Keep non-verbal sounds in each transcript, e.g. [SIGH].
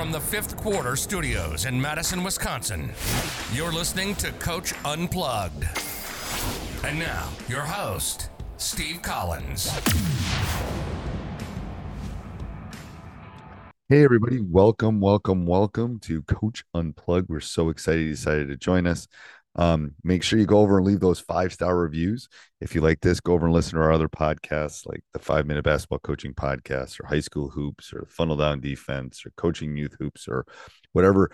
From the fifth quarter studios in Madison, Wisconsin, you're listening to Coach Unplugged. And now, your host, Steve Collins. Hey, everybody. Welcome, welcome, welcome to Coach Unplugged. We're so excited you decided to join us. Um, make sure you go over and leave those five star reviews. If you like this, go over and listen to our other podcasts like the Five Minute Basketball Coaching Podcast or High School Hoops or Funnel Down Defense or Coaching Youth Hoops or whatever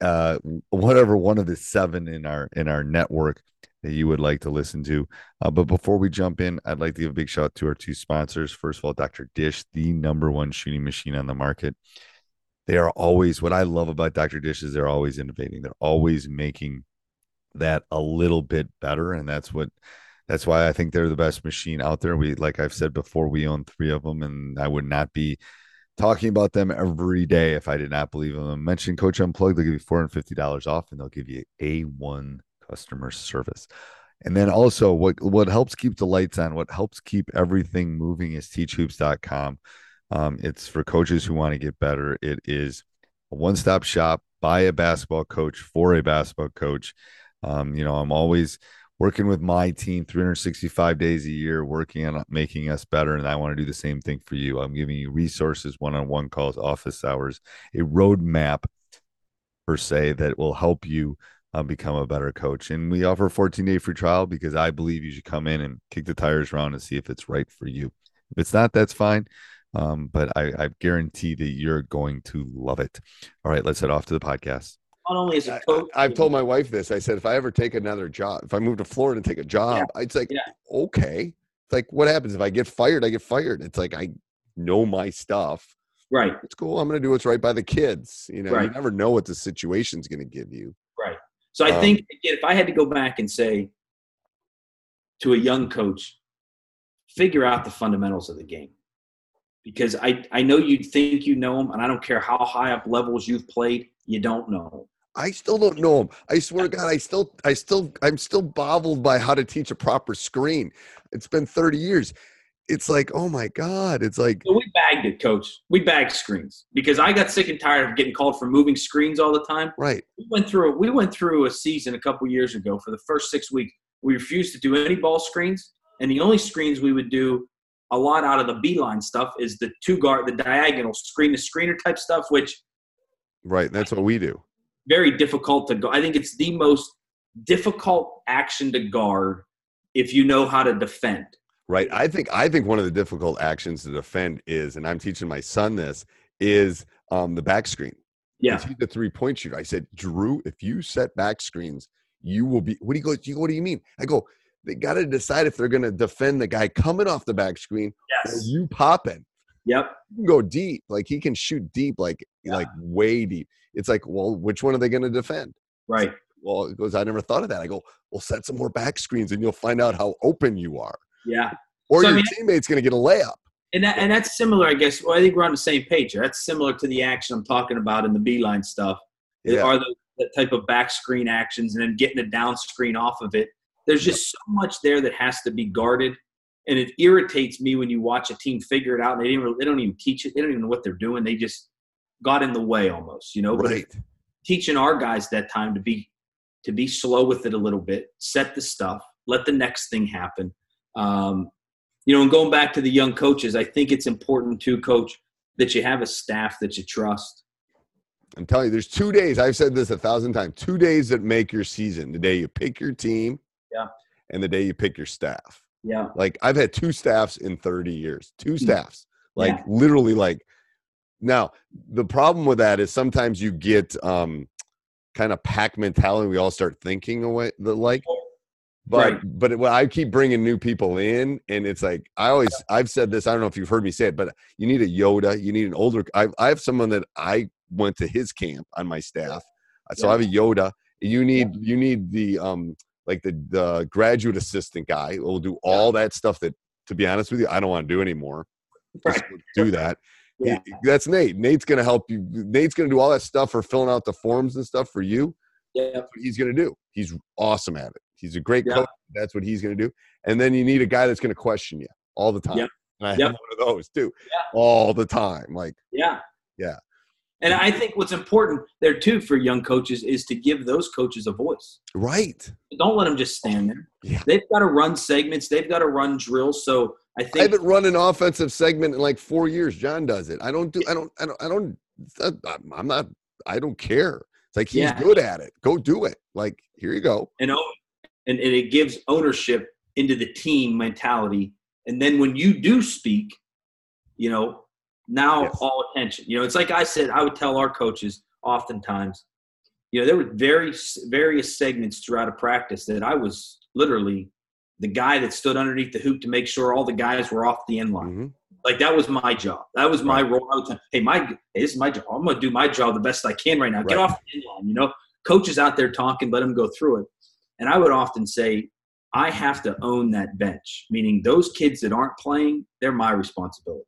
uh whatever one of the seven in our in our network that you would like to listen to. Uh, but before we jump in i'd like to give a big shout out to our two sponsors. First of all dr dish the number one shooting machine on the market. They are always what i love about dr dish is they're always innovating. They're always making that a little bit better and that's what that's why i think they're the best machine out there. We like i've said before we own three of them and i would not be talking about them every day if i did not believe in them. Mention coach unplugged they'll give you $450 off and they'll give you a1 customer service. And then also what what helps keep the lights on what helps keep everything moving is teachhoops.com um, it's for coaches who want to get better. It is a one-stop shop. By a basketball coach for a basketball coach um, you know i'm always working with my team 365 days a year working on making us better and i want to do the same thing for you. I'm giving you resources one-on-one calls office hours a roadmap per se that will help you uh, become a better coach. And we offer a 14 day free trial because i believe you should come in and kick the tires around and see if it's right for you. If it's not that's fine um, but I, I guarantee that you're going to love it. All right let's head off to the podcast Not only I, a coach, I, have told my wife this. I said, if I ever take another job, if I move to Florida and take a job, it's like, Yeah. okay. It's like, what happens if I get fired? I get fired. It's like, I know my stuff. right, It's cool. I'm going to do what's right by the kids. You know, you never know what the situation's going to give you. right. So I Um, think again, if I had to go back and say to a young coach, figure out the fundamentals of the game, because I I know you think you know them, and I don't care how high up levels you've played, you don't know. I still don't know him. I swear to God, I still, I still, I'm still boggled by how to teach a proper screen. It's been 30 years. It's like, oh my God. It's like, we bagged it, coach. We bagged screens because I got sick and tired of getting called for moving screens all the time. right. we went through we went through a season a couple years ago for the first six weeks we refused to do any ball screens and the only screens we would do a lot out of the Beilein stuff is the two guard the diagonal screen to screener type stuff which Right. That's what we do. Very difficult to go i think it's the most difficult action to guard if you know how to defend Right. I think I think one of the difficult actions to defend is, and I'm teaching my son this, is um the back screen. yeah He's the three point shooter. I said, Drew, if you set back screens, you will be what do you go? What do you mean? I go, they gotta decide if they're gonna defend the guy coming off the back screen or yes you popping. yep You can go deep. Like he can shoot deep, like Yeah. like way deep. It's like, well, which one are they gonna defend? right Well, it goes, I never thought of that. I go, well, set some more back screens and you'll find out how open you are. yeah Or So, I your mean- teammate's gonna get a layup. And that, and that's similar, I guess. Well, I think we're on the same page here. That's similar to the action I'm talking about in the Beilein stuff. Yeah. Are the, that type of back screen actions and then getting a down screen off of it? There's just so much there that has to be guarded, and it irritates me when you watch a team figure it out and they didn't. Really, they don't even teach it. They don't even know what they're doing. They just got in the way almost, you know. But Right. teaching our guys that time to be to be slow with it a little bit, set the stuff, let the next thing happen. Um, you know, and going back to the young coaches, I think it's important to coach, that you have a staff that you trust. I'm telling you, there's two days. I've said this a thousand times. Two days that make your season. The day you pick your team, Yeah. and the day you pick your staff. Yeah. Like I've had two staffs in 30 years. Two staffs. Like Hmm. Yeah. literally like now the problem with that is sometimes you get um kind of pack mentality. We all start thinking away the like but Right. but it, well, I keep bringing new people in, and it's like I always I've said this. I don't know if you've heard me say it, but you need a Yoda. You need an older. I I have someone that I went to his camp on my staff, Uh, so I have a Yoda. You need you need the um like the the graduate assistant guy who will do all that stuff that to be honest with you I don't want to do anymore. Just do that. Yeah. That's Nate. Nate's gonna help you. Nate's gonna do all that stuff for filling out the forms and stuff for you Yeah. that's what he's going to do. He's awesome at it. He's a great Yeah. coach. That's what he's going to do. And then you need a guy that's going to question you all the time. Yep. And I Yep. have one of those too, Yeah. all the time. Like, Yeah. Yeah. And I think what's important there too for young coaches is to give those coaches a voice. right. Don't let them just stand there. Yeah. They've got to run segments. They've got to run drills. So I I haven't run an offensive segment in like four years. John does it. I don't do. I don't. I don't. I don't. I'm- not. I don't care. It's like he's Yeah. good at it. Go do it. Like here you go. and oh, and, and it gives ownership into the team mentality and then when you do speak you know now Yes. all attention you know it's like i said i would tell our coaches oftentimes you know there were very various segments throughout a practice that i was literally the guy that stood underneath the hoop to make sure all the guys were off the end line Mhm. like that was my job that was my role I would hey my hey, this is my job i'm going to do my job the best i can right now get off the end line you know coaches out there talking let them go through it and I would often say, I have to own that bench, meaning those kids that aren't playing, they're my responsibility.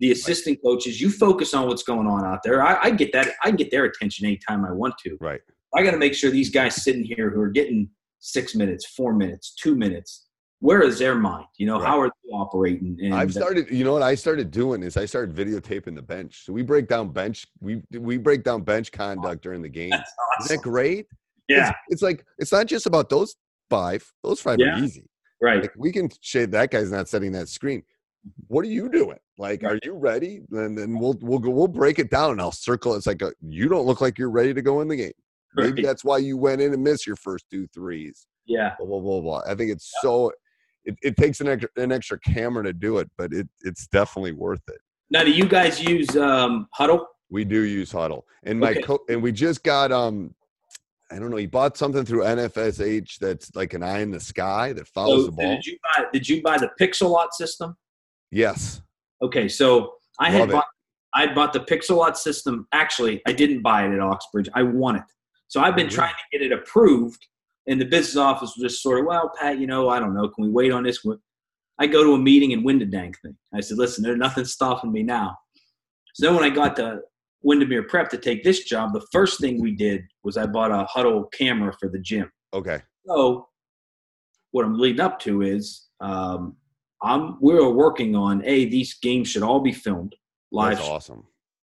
The assistant coaches, you focus on what's going on out there. I, I get that. I can get their attention anytime I want to. Right. I got to make sure these guys sitting here who are getting six minutes, four minutes, two minutes, where is their mind? You know, Right. how are they operating? And I've started. You know what I started doing is I started videotaping the bench. So we break down bench. We we break down bench conduct during the game. That's Isn't that great? Yeah, It's, it's like it's not just about those five. Those five Yeah. are easy. right. Like we can shade that guy's not setting that screen. What are you doing? Like, are you ready? And then we'll we'll go we'll break it down and I'll circle. It's like a, you don't look like you're ready to go in the game. [LAUGHS] Maybe Right. that's why you went in and missed your first two threes. Yeah. Blah blah blah blah. I think it's so. It, it takes an extra an extra camera to do it, but it it's definitely worth it. Now, do you guys use um, Hudl? We do use Hudl, and my Okay. co- and we just got um, I don't know. He bought something through NFSH that's like an eye in the sky that follows So the ball. did you buy? Did you buy the Pixellot system? Yes. Okay, so I had Love it. bought I bought the Pixellot system. Actually, I didn't buy it at Oxbridge. I won it. So I've been Mhm. trying to get it approved, and the business office was just sort of, well, Pat, you know, I don't know. Can we wait on this? one? I go to a meeting and win the dang thing. I said, listen, there's nothing stopping me now. So then when I got to Windermere Prep to take this job, the first thing we did was I bought a Hudl camera for the gym. Okay. So what I'm leading up to is um, I'm we're working on a these games should all be filmed live, That's awesome.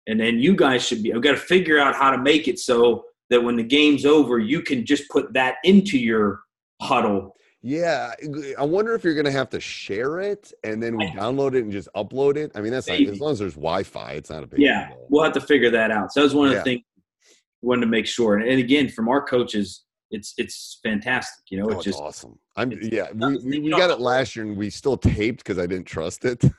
and then you guys should be. I've got to figure out how to make it so that when the game's over, you can just put that into your Hudl. Yeah, I wonder if you're gonna have to share it and then we download it and just upload it. I mean, that's not, as long as there's Wi-Fi, it's not a big Yeah, deal. we'll have to figure that out. So that was one of the things we wanted to make sure. And, and again, from our coaches, it's it's fantastic. You know, Oh, it's it's just awesome. I'm yeah. We, we, we got it last year and we still taped because I didn't trust it. [LAUGHS]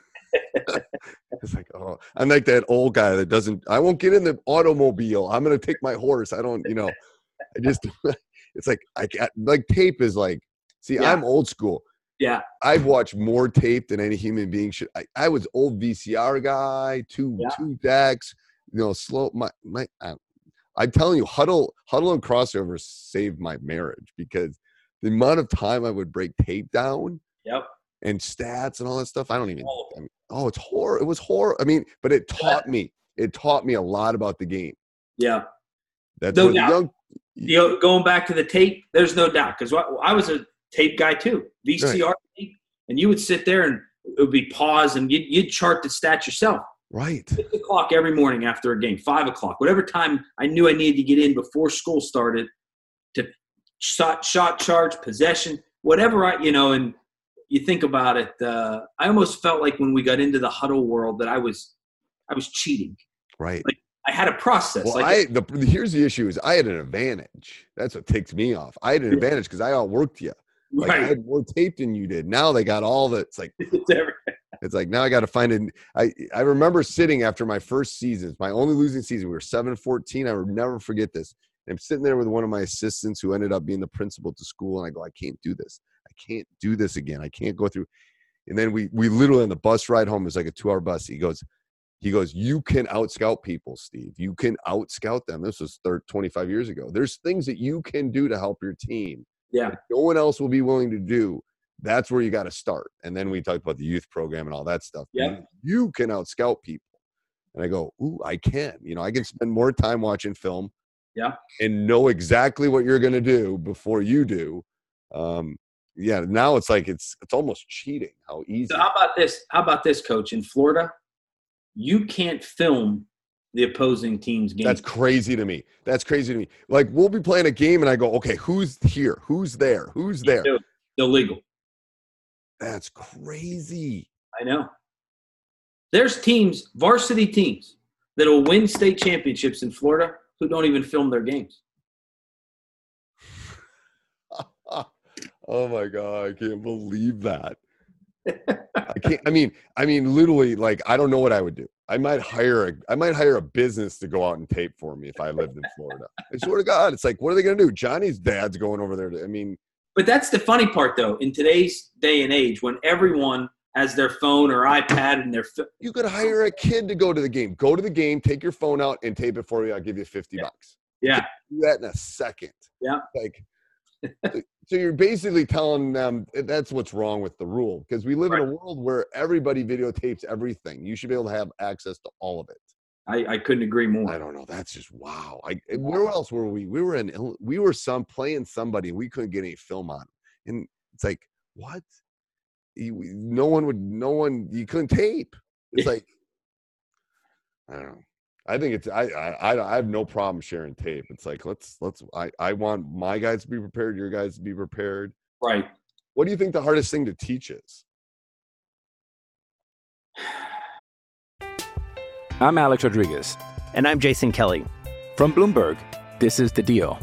it's like oh, I'm like that old guy that doesn't. I won't get in the automobile. I'm gonna take my horse. I don't. You know. I just. [LAUGHS] It's like I got like tape is like. See, Yeah. I'm old school. yeah, I've watched more tape than any human being should. I, I was old VCR guy, two Yeah. two decks, you know, slow. My my, I, I'm telling you, Hudl Hudl and Krossover saved my marriage because the amount of time I would break tape down yep. and stats and all that stuff. I don't even. I, mean, oh, it's horror. It was horror. I mean, but it taught me. It taught me a lot about the game. Yeah. That's No doubt. young. You know, going back to the tape, there's no doubt because I was a tape guy too, VCR tape, and you would sit there and it would be pause and you'd, you'd chart the stats yourself. Right. Six o'clock every morning after a game, five o'clock, whatever time I knew I needed to get in before school started to shot, shot charge, possession, whatever I, you know, and you think about it, uh, I almost felt like when we got into the Hudl world that I was, I was cheating. Right. Like I had a process. Well, like I the here's the issue is I had an advantage. That's what takes me off. I had an advantage because I outworked you. Like I had more tape than you did. Now they got all the. It's like [LAUGHS] It's like now I got to find it. I I remember sitting after my first season, my only losing season. We were seven fourteen. I will never forget this. I'm sitting there with one of my assistants who ended up being the principal at the school, and I go, I can't do this. Can't do this again. I can't go through. And then we we literally on the bus ride home. Was like a two hour bus. He goes, he goes, you can out scout people, Steve. You can out scout them. This was thir 25 years ago. There's things that you can do to help your team. Yeah. No one else will be willing to do. That's where you got to start. And then we talked about the youth program and all that stuff. Yeah. You can out scout people. And I go, ooh, I can. You know, I can spend more time watching film. Yeah. And know exactly what you're going to do before you do. Um, yeah. Now it's like it's it's almost cheating. How easy. So how about this? How about this, coach? In Florida, you can't film the opposing team's game. That's crazy to me. That's crazy to me. Like we'll be playing a game and I go, okay, who's here? Who's there? Who's there? illegal. That's crazy. I know. There's teams, varsity teams, that will win state championships in Florida who don't even film their games. Oh my god, I can't believe that. I can't. I mean, I mean, literally, like, I don't know what I would do. I might hire a, I might hire a business to go out and tape for me if I lived in Florida. I swear to God, it's like, what are they going to do? Johnny's dad's going over there. To, I mean, But that's the funny part, though. In today's day and age, when everyone has their phone or iPad and their fi- you could hire a kid to go to the game. Go to the game, take your phone out, and tape it for you. I'll give you fifty bucks. yeah, Do that in a second. yeah, Like, [LAUGHS] so- you're basically telling them that's what's wrong with the rule because we live in a world where everybody videotapes everything. You should be able to have access to all of it. I, I couldn't agree more. I don't know. That's just wow. I, eh, and where else were we? We were in. We were some playing somebody. and We couldn't get any film on, and it's like what? You, no one would. No one. You couldn't tape. It's [LAUGHS] like I don't know. I think it's. I, I. I- I have no problem sharing tape. It's like let's let's. I. I want my guys to be prepared. Your guys to be prepared. Right. What do you think the hardest thing to teach is? I'm Alex Rodriguez. And I'm Jason Kelly. From Bloomberg, this is The Deal.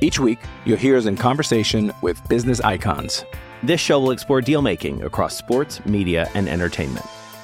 Each week, you'll hear us in conversation with business icons. This show will explore deal making across sports, media, and entertainment.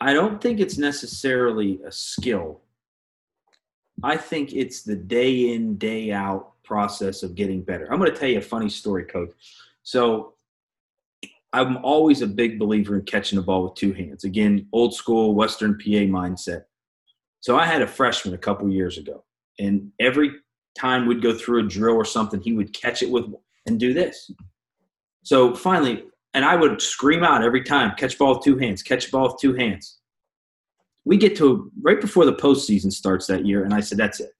I don't think it's necessarily a skill. I think it's the day in, day out process of getting better. I'm going to tell you a funny story, coach. So, I'm always a big believer in catching the ball with two hands. Again, old school Western PA mindset. So, I had a freshman a couple years ago, and every time we'd go through a drill or something, he would catch it with and do this. So finally, and I would scream out every time, catch ball with two hands, catch ball with two hands. We get to right before the postseason starts that year, and I said, that's it.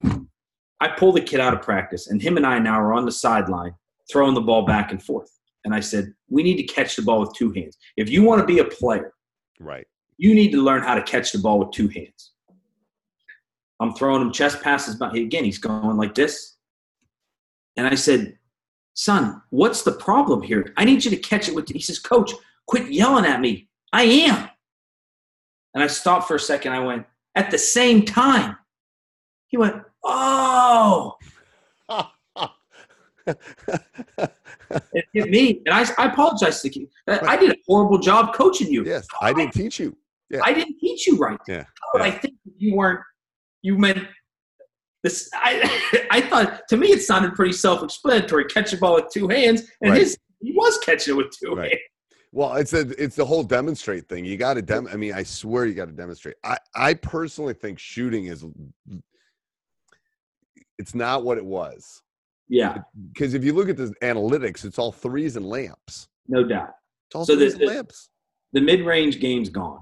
I pull the kid out of practice, and him and I now are on the sideline throwing the ball back and forth. And I said, we need to catch the ball with two hands. If you want to be a player, Right. you need to learn how to catch the ball with two hands. I'm throwing him chest passes, but again, he's going like this. And I said, son, what's the problem here? I need you to catch it with. He says, Coach, quit yelling at me. I am. And I stopped for a second. I went, at the same time. He went, oh. it hit me. And I, I apologize to you. I did a horrible job coaching you. Yes, I didn't teach you. Yeah. I didn't teach you right. Yeah. But I think you weren't, you meant this. I, [LAUGHS] I thought, to me, it sounded pretty self explanatory. Catch a ball with two hands. And Right. his, he was catching it with two Right. hands. Well, it's a it's the whole demonstrate thing. You got to dem. I mean, I swear you got to demonstrate. I I personally think shooting is it's not what it was. Yeah. Because if you look at the analytics, it's all threes and lamps. No doubt. It's all So the, threes and the, lamps. the mid range game's gone.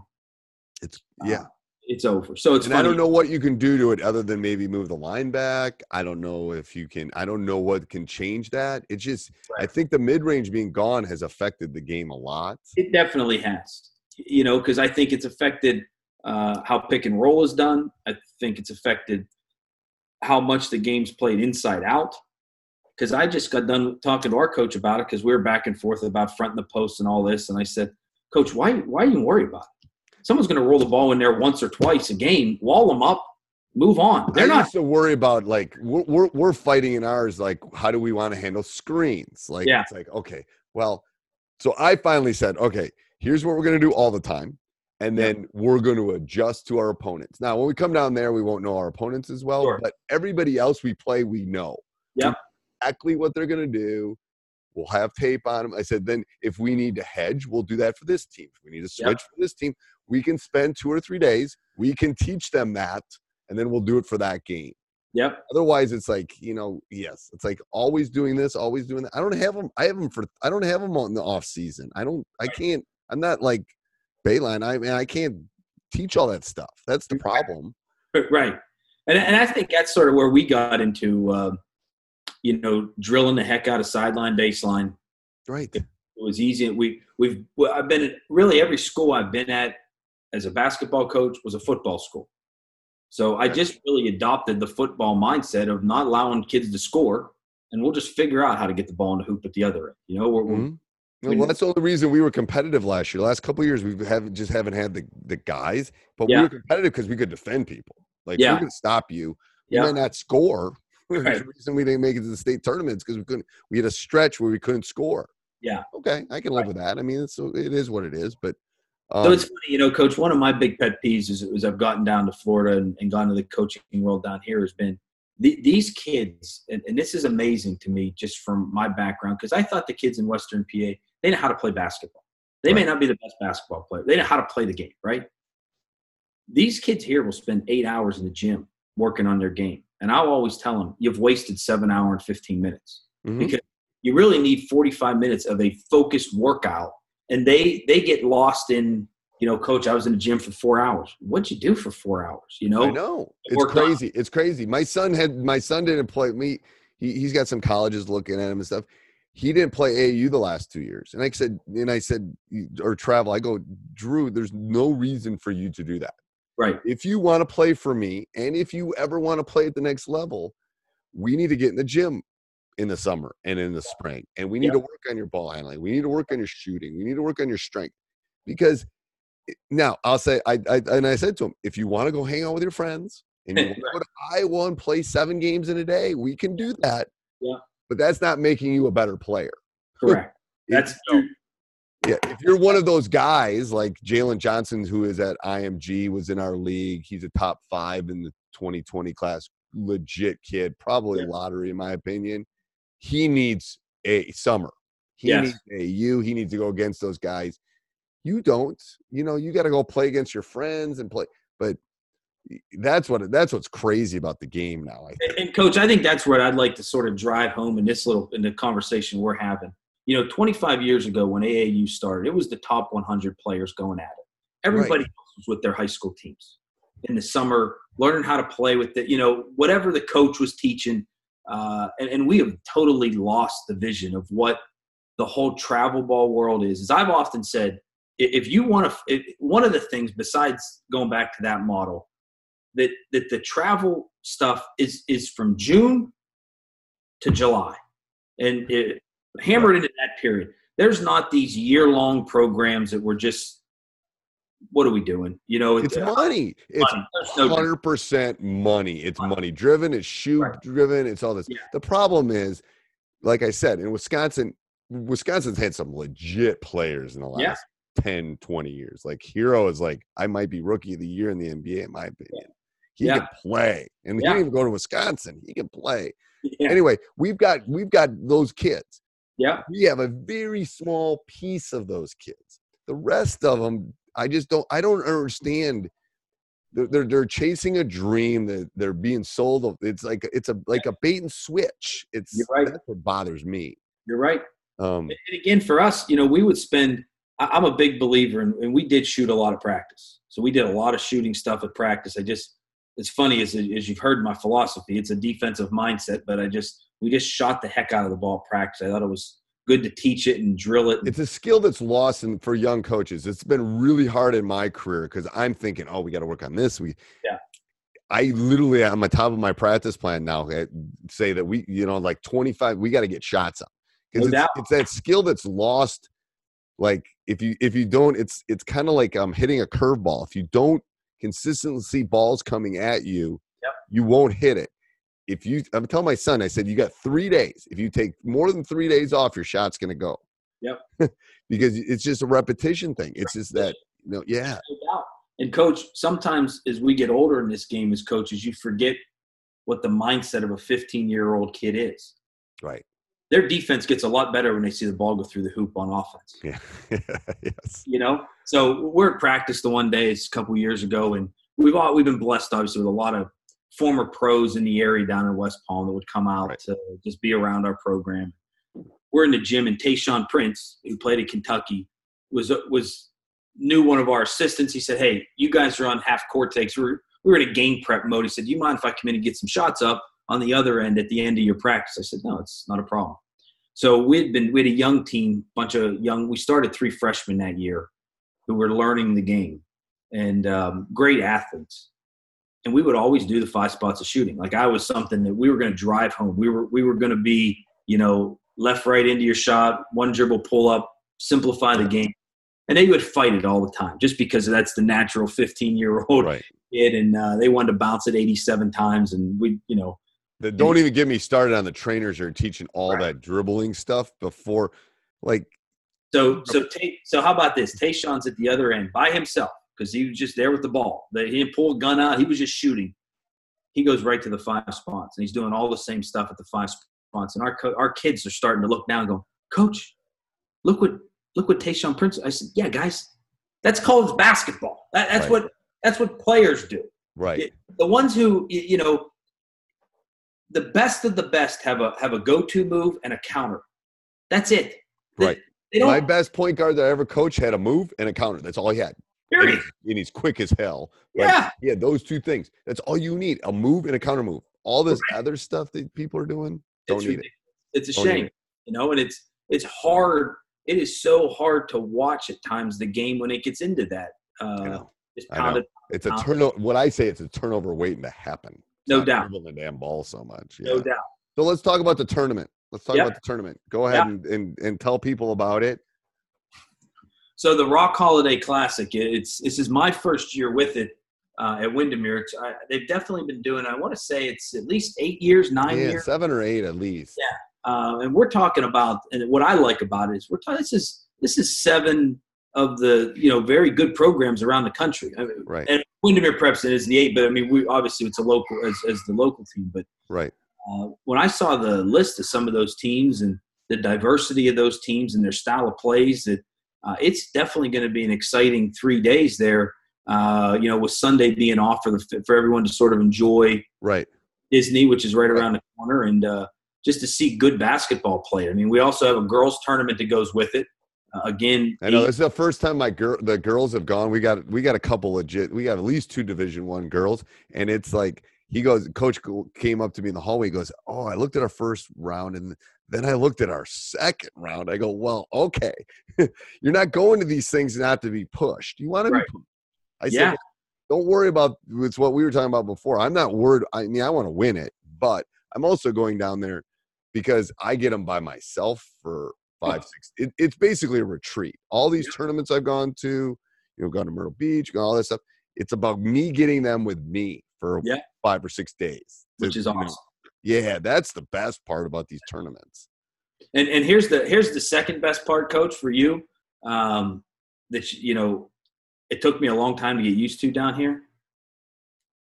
It's yeah. Uh, It's over. So it's and I don't know what you can do to it other than maybe move the line back. I don't know if you can. I don't know what can change that. It's just I think the mid range being gone has affected the game a lot. It definitely has. You know, because I think it's affected uh, how pick and roll is done. I think it's affected how much the game's played inside out. Because I just got done talking to our coach about it because we were back and forth about fronting the post and all this, and I said, "Coach, why why are you worried about it? Someone's going to roll the ball in there once or twice a game. Wall them up, move on. They're I not to worry about like we're, we're we're fighting in ours like how do we want to handle screens? Like Yeah. it's like okay, well, so I finally said okay, here's what we're gonna do all the time, and then we're going to adjust to our opponents. Now, when we come down there, we won't know our opponents as well, but everybody else we play, we know Yep. exactly what they're gonna do. We'll have tape on them. I said, then if we need to hedge, we'll do that for this team. If we need to switch for this team, we can spend two or three days. We can teach them that, and then we'll do it for that game. Yep. Otherwise, it's like you know, yes, it's like always doing this, always doing that. I don't have them. I have them for. I don't have them on the off season. I don't. I can't. I'm not like Beilein. I mean, I can't teach all that stuff. That's the problem. right and, and i think that's sort of where we got into uh, you know drilling the heck out of sideline baseline right it was easy we we've well, i've been at really every school i've been at as a basketball coach was a football school so i just really adopted the football mindset of not allowing kids to score and we'll just figure out how to get the ball in the hoop at the other end you know we're, we're Mhm. Well, that's the only reason we were competitive last year. The last couple years, we haven't just haven't had the, the guys, but Yeah. we were competitive because we could defend people. Like Yeah. we could stop you. We Yeah. might not score. [LAUGHS] Right. the reason we didn't make it to the state tournaments because we couldn't. We had a stretch where we couldn't score. yeah Okay, I can live with that. I mean, it's it is what it is. But um, so it's funny, you know, Coach. One of my big pet peeves is, is I've gotten down to Florida and, and gone to the coaching world down here has been the, these kids, and, and this is amazing to me just from my background because I thought the kids in Western PA they know how to play basketball. They may not be the best basketball player. They know how to play the game, right? These kids here will spend eight hours in the gym working on their game, and I'll always tell them, "You've wasted seven hour and fifteen minutes mhm. because you really need 45 minutes of a focused workout and they they get lost in you know coach i was in the gym for four hours what'd you do for four hours you know I know it's crazy. It's crazy. My son had my son didn't play me. He he's got some colleges looking at him and stuff. He didn't play AAU the last two years, and I said, and I said, or travel. I go, Drew. There's no reason for you to do that. Right If you want to play for me, and if you ever want to play at the next level, we need to get in the gym in the summer and in the spring, and we need Yeah. to work on your ball handling. We need to work on your shooting. We need to work on your strength, because now I'll say I, I and I said to him, if you want to go hang out with your friends and you [LAUGHS] want to go to Iowa and play seven games in a day, we can do that. Yeah. But that's not making you a better player. correct [LAUGHS] that's true Yeah, if you're one of those guys like Jalen Johnson, who is at IMG, was in our league. He's a top five in the 2020 class. Legit kid, probably lottery in my opinion. He needs a summer. He Yes. needs a you. He needs to go against those guys. You don't. You know, you got to go play against your friends and play. But that's what that's what's crazy about the game now. I and, and coach i think that's what i'd like to sort of drive home in this little in the conversation we're having you know 25 years ago when aau started it was the top 100 players going at it. Everybody else was with their high school teams in the summer learning how to play with it you know whatever the coach was teaching uh, and, and we have totally lost the vision of what the whole travel ball world is. As i've often said if you want to one of the things besides going back to that model that that the travel stuff is is from June to July. and it hammered into that period. There's not these year long programs that were just, what are we doing? You know, It's money. It's money. Hundred percent money. It's money driven. It's shoe driven. It's all this. The problem is, like I said, in Wisconsin, Wisconsin's had some legit players in the last Yeah. 10, 20 years. Like Herro is like, I might be rookie of the year in the NBA, in my opinion. He Yeah. can play. And he Yeah. didn't even go to Wisconsin. He can play. Yeah. Anyway, we've got we've got those kids. Yeah. We have a very small piece of those kids. The rest of them, I just don't I don't understand. They're, they're, they're chasing a dream that they're being sold. It's like it's a like a bait and switch. It's You're right. that's what bothers me. You're right. Um, And again, for us, you know, we would spend. I'm a big believer, in, and we did shoot a lot of practice. So we did a lot of shooting stuff at practice. I just, it's funny as as you've heard my philosophy. It's a defensive mindset, but I just we just shot the heck out of the ball practice. I thought it was good to teach it and drill it. it's a skill that's lost in, for young coaches. It's been really hard in my career because I'm thinking, oh, we got to work on this. We, Yeah. I literally I'm on the top of my practice plan now eh, say that we, you know, like 25, we got to get shots up No because it's, it's that skill that's lost. Like if you if you don't, it's it's kind of like um hitting a curveball. If you don't consistently see balls coming at you, Yep. you won't hit it. If you, I'm telling my son, I said you got three days. If you take more than three days off, your shot's gonna go Yep. [LAUGHS] because it's just a repetition thing. It's just that you know, yeah, And coach, sometimes as we get older in this game as coaches, you forget what the mindset of a 15 year old kid is. right. Their defense gets a lot better when they see the ball go through the hoop on offense. Yeah. [LAUGHS] yes. You know, so we're at practice the one day, it's a couple years ago, and we've all we've been blessed obviously with a lot of former pros in the area down in West Palm that would come out to just be around our program. We're in the gym, and Tayshaun Prince, who played at Kentucky, was was knew one of our assistants. He said, "Hey, you guys are on half court takes. We're we were in a game prep mode." He said, "Do you mind if I come in and get some shots up on the other end at the end of your practice?" I said, "No, it's not a problem." So we'd been we had a young team, bunch of young. We started three freshmen that year who were learning the game and um, great athletes. And we would always do the five spots of shooting. Like I was something that we were going to drive home. We were we were going to be you know left right into your shot, one dribble pull up, simplify the game. And they would fight it all the time, just because that's the natural 15 year old kid, and uh, they wanted to bounce it 87 times, and we you know The- don't even get me started on the trainers who are teaching all that dribbling stuff before, like So so Tay, so how about this? Tayshaun's at the other end by himself because he was just there with the ball. He didn't pull a gun out. He was just shooting. He goes right to the five spots, and he's doing all the same stuff at the five spots. And our co- our kids are starting to look down, and go, Coach, look what look what Tayshaun Prince. I said, Yeah, guys, that's college basketball. That, that's Right. what that's what players do. right. The ones who you know, the best of the best have a have a go to move and a counter. That's it. Right. they don't- My best point guard that I ever coached had a move and a counter. That's all he had. And he's, and he's quick as hell. Yeah. Yeah. Those two things. That's all you need. A move and a counter move. All this other stuff that people are doing, don't It's need ridiculous. It's a Don't shame, it. you know, and it's it's hard. It is so hard to watch at times the game when it gets into that. Uh, just it. I know. pounded. It's a turnover. What I say, it's a turnover waiting to happen. It's No doubt. the damn ball so much. No doubt. So let's talk about the tournament. Let's talk about the tournament. Go ahead Yeah. and, and, and tell people about it. So the Rock Holiday Classic. It's this is my first year with it uh, at Windermere. It's, I, they've definitely been doing. I want to say it's at least eight years, nine yeah, years. seven or eight at least. Yeah. Uh, and we're talking about, and what I like about it is we're talking. This is this is seven of the you know very good programs around the country. I mean, Right. And Windermere Preps is the eight, but I mean we obviously it's a local as, as the local team. But Right. uh, when I saw the list of some of those teams and the diversity of those teams and their style of plays, that uh, it's definitely going to be an exciting three days there. Uh, you know, with Sunday being off for the for everyone to sort of enjoy Right. Disney, which is right around the corner, and uh, just to see good basketball play. I mean, we also have a girls tournament that goes with it. Uh, again, I know eight- is the first time my girl the girls have gone. We got we got a couple legit. We got at least two Division One girls, and it's like he goes. Coach came up to me in the hallway. He goes, "Oh, I looked at our first round, and then I looked at our second round. I go, well, okay, [LAUGHS] you're not going to these things not to be pushed. You want to Right. be. Pushed. I Yeah. said, don't worry about. It's what we were talking about before. I'm not worried. I mean, I want to win it, but I'm also going down there because I get them by myself for five, six. It, it's basically a retreat. All these tournaments I've gone to, you know, gone to Myrtle Beach, gone all that stuff. It's about me getting them with me for Yeah. five or six days. Which is awesome. Yeah, that's the best part about these tournaments. And and here's the here's the second best part, coach, for you. Um, that you know, it took me a long time to get used to down here.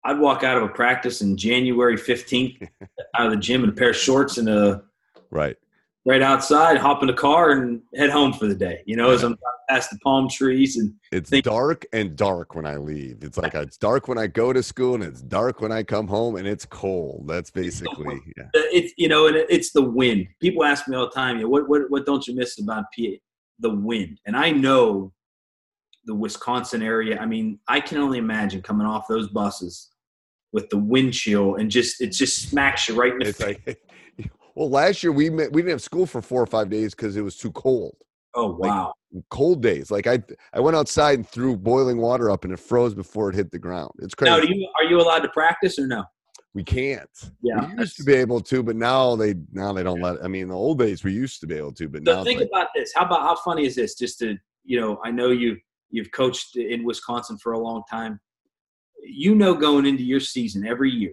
I'd walk out of a practice in January 15th [LAUGHS] out of the gym in a pair of shorts and a Right. Right outside, hop in the car and head home for the day. You know, as I'm past the palm trees and It's dark and dark when I leave. It's like it's dark when I go to school and it's dark when I come home and it's cold. That's basically [LAUGHS] yeah. Uh, it's you know, and it's the wind. People ask me all the time, you know, what what what don't you miss about PA? The wind, and I know the Wisconsin area. I mean, I can only imagine coming off those buses with the wind chill and just it just smacks you right in the It's face. like well, last year we met, we didn't have school for four or five days because it was too cold. Oh wow! cold days. Like I I went outside and threw boiling water up and it froze before it hit the ground. It's crazy. Now, do you are you allowed to practice or no? we can't. Yeah, we used to be able to, but now they now they don't let. I mean, in the old days we used to be able to, but So now think like, about this. How about how funny is this? Just to you know, I know you you've coached in Wisconsin for a long time. You know, going into your season every year,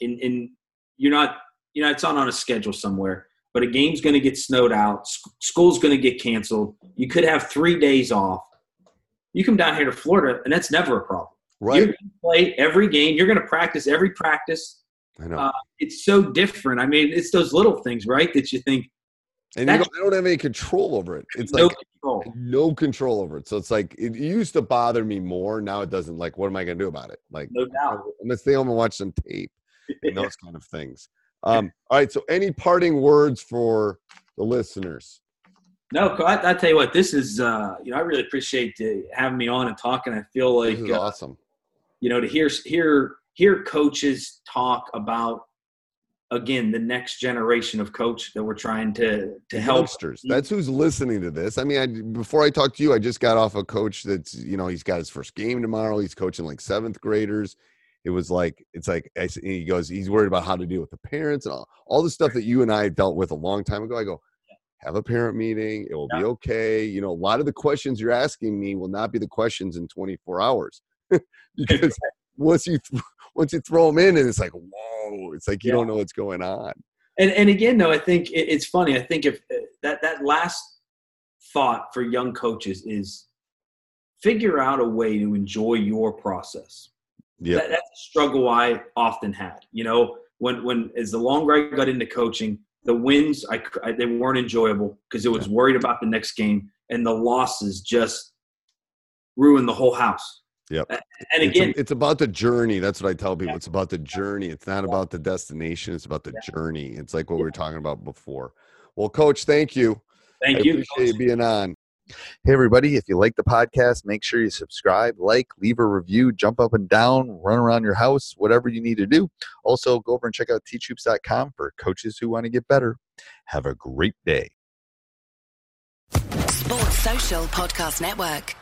in in you're not you know it's not on a schedule somewhere, but a game's going to get snowed out. sc- School's going to get canceled. You could have three days off. You come down here to Florida, and that's never a problem. Right. You're going to play every game. You're going to practice every practice. I know. Uh, it's so different. I mean, it's those little things, right? That you think and you don't, I don't have any control over it. It's no like control. no control over it. So it's like it used to bother me more. Now it doesn't. Like, what am I going to do about it? Like, No doubt. I'm gonna stay home and watch some tape and those kind of things. Um, all right. So, any parting words for the listeners? No, I, I tell you what, this is uh, you know I really appreciate having me on and talking. I feel like uh, awesome. you know to hear hear hear coaches talk about again the next generation of coach that we're trying to to help. youngsters. That's who's listening to this. I mean, I, before I talk to you, I just got off a coach that's you know he's got his first game tomorrow. He's coaching like seventh graders. It was like it's like he goes. He's worried about how to deal with the parents and all, all the stuff that you and I dealt with a long time ago. I go, have a parent meeting. It will be okay. You know, a lot of the questions you're asking me will not be the questions in 24 hours [LAUGHS] because [LAUGHS] once you th- once you throw them in and it's like whoa, it's like you don't know what's going on. And and again, though, I think it, it's funny. I think if uh, that that last thought for young coaches is figure out a way to enjoy your process. Yeah. That, that's a struggle I often had. You know, when when as the longer I got into coaching, the wins I they weren't enjoyable because it was worried about the next game, and the losses just ruined the whole house. Yeah, And It's again, a- it's, about the journey. That's what I tell people. It's about the journey. It's not about the destination. It's about the journey. It's like what we were talking about before. Well, coach, thank you. Thank I you, Appreciate you being on. Hey, everybody, if you like the podcast, make sure you subscribe, like, leave a review, jump up and down, run around your house, whatever you need to do. Also, go over and check out teachhoops.com for coaches who want to get better. Have a great day. Sports Social Podcast Network.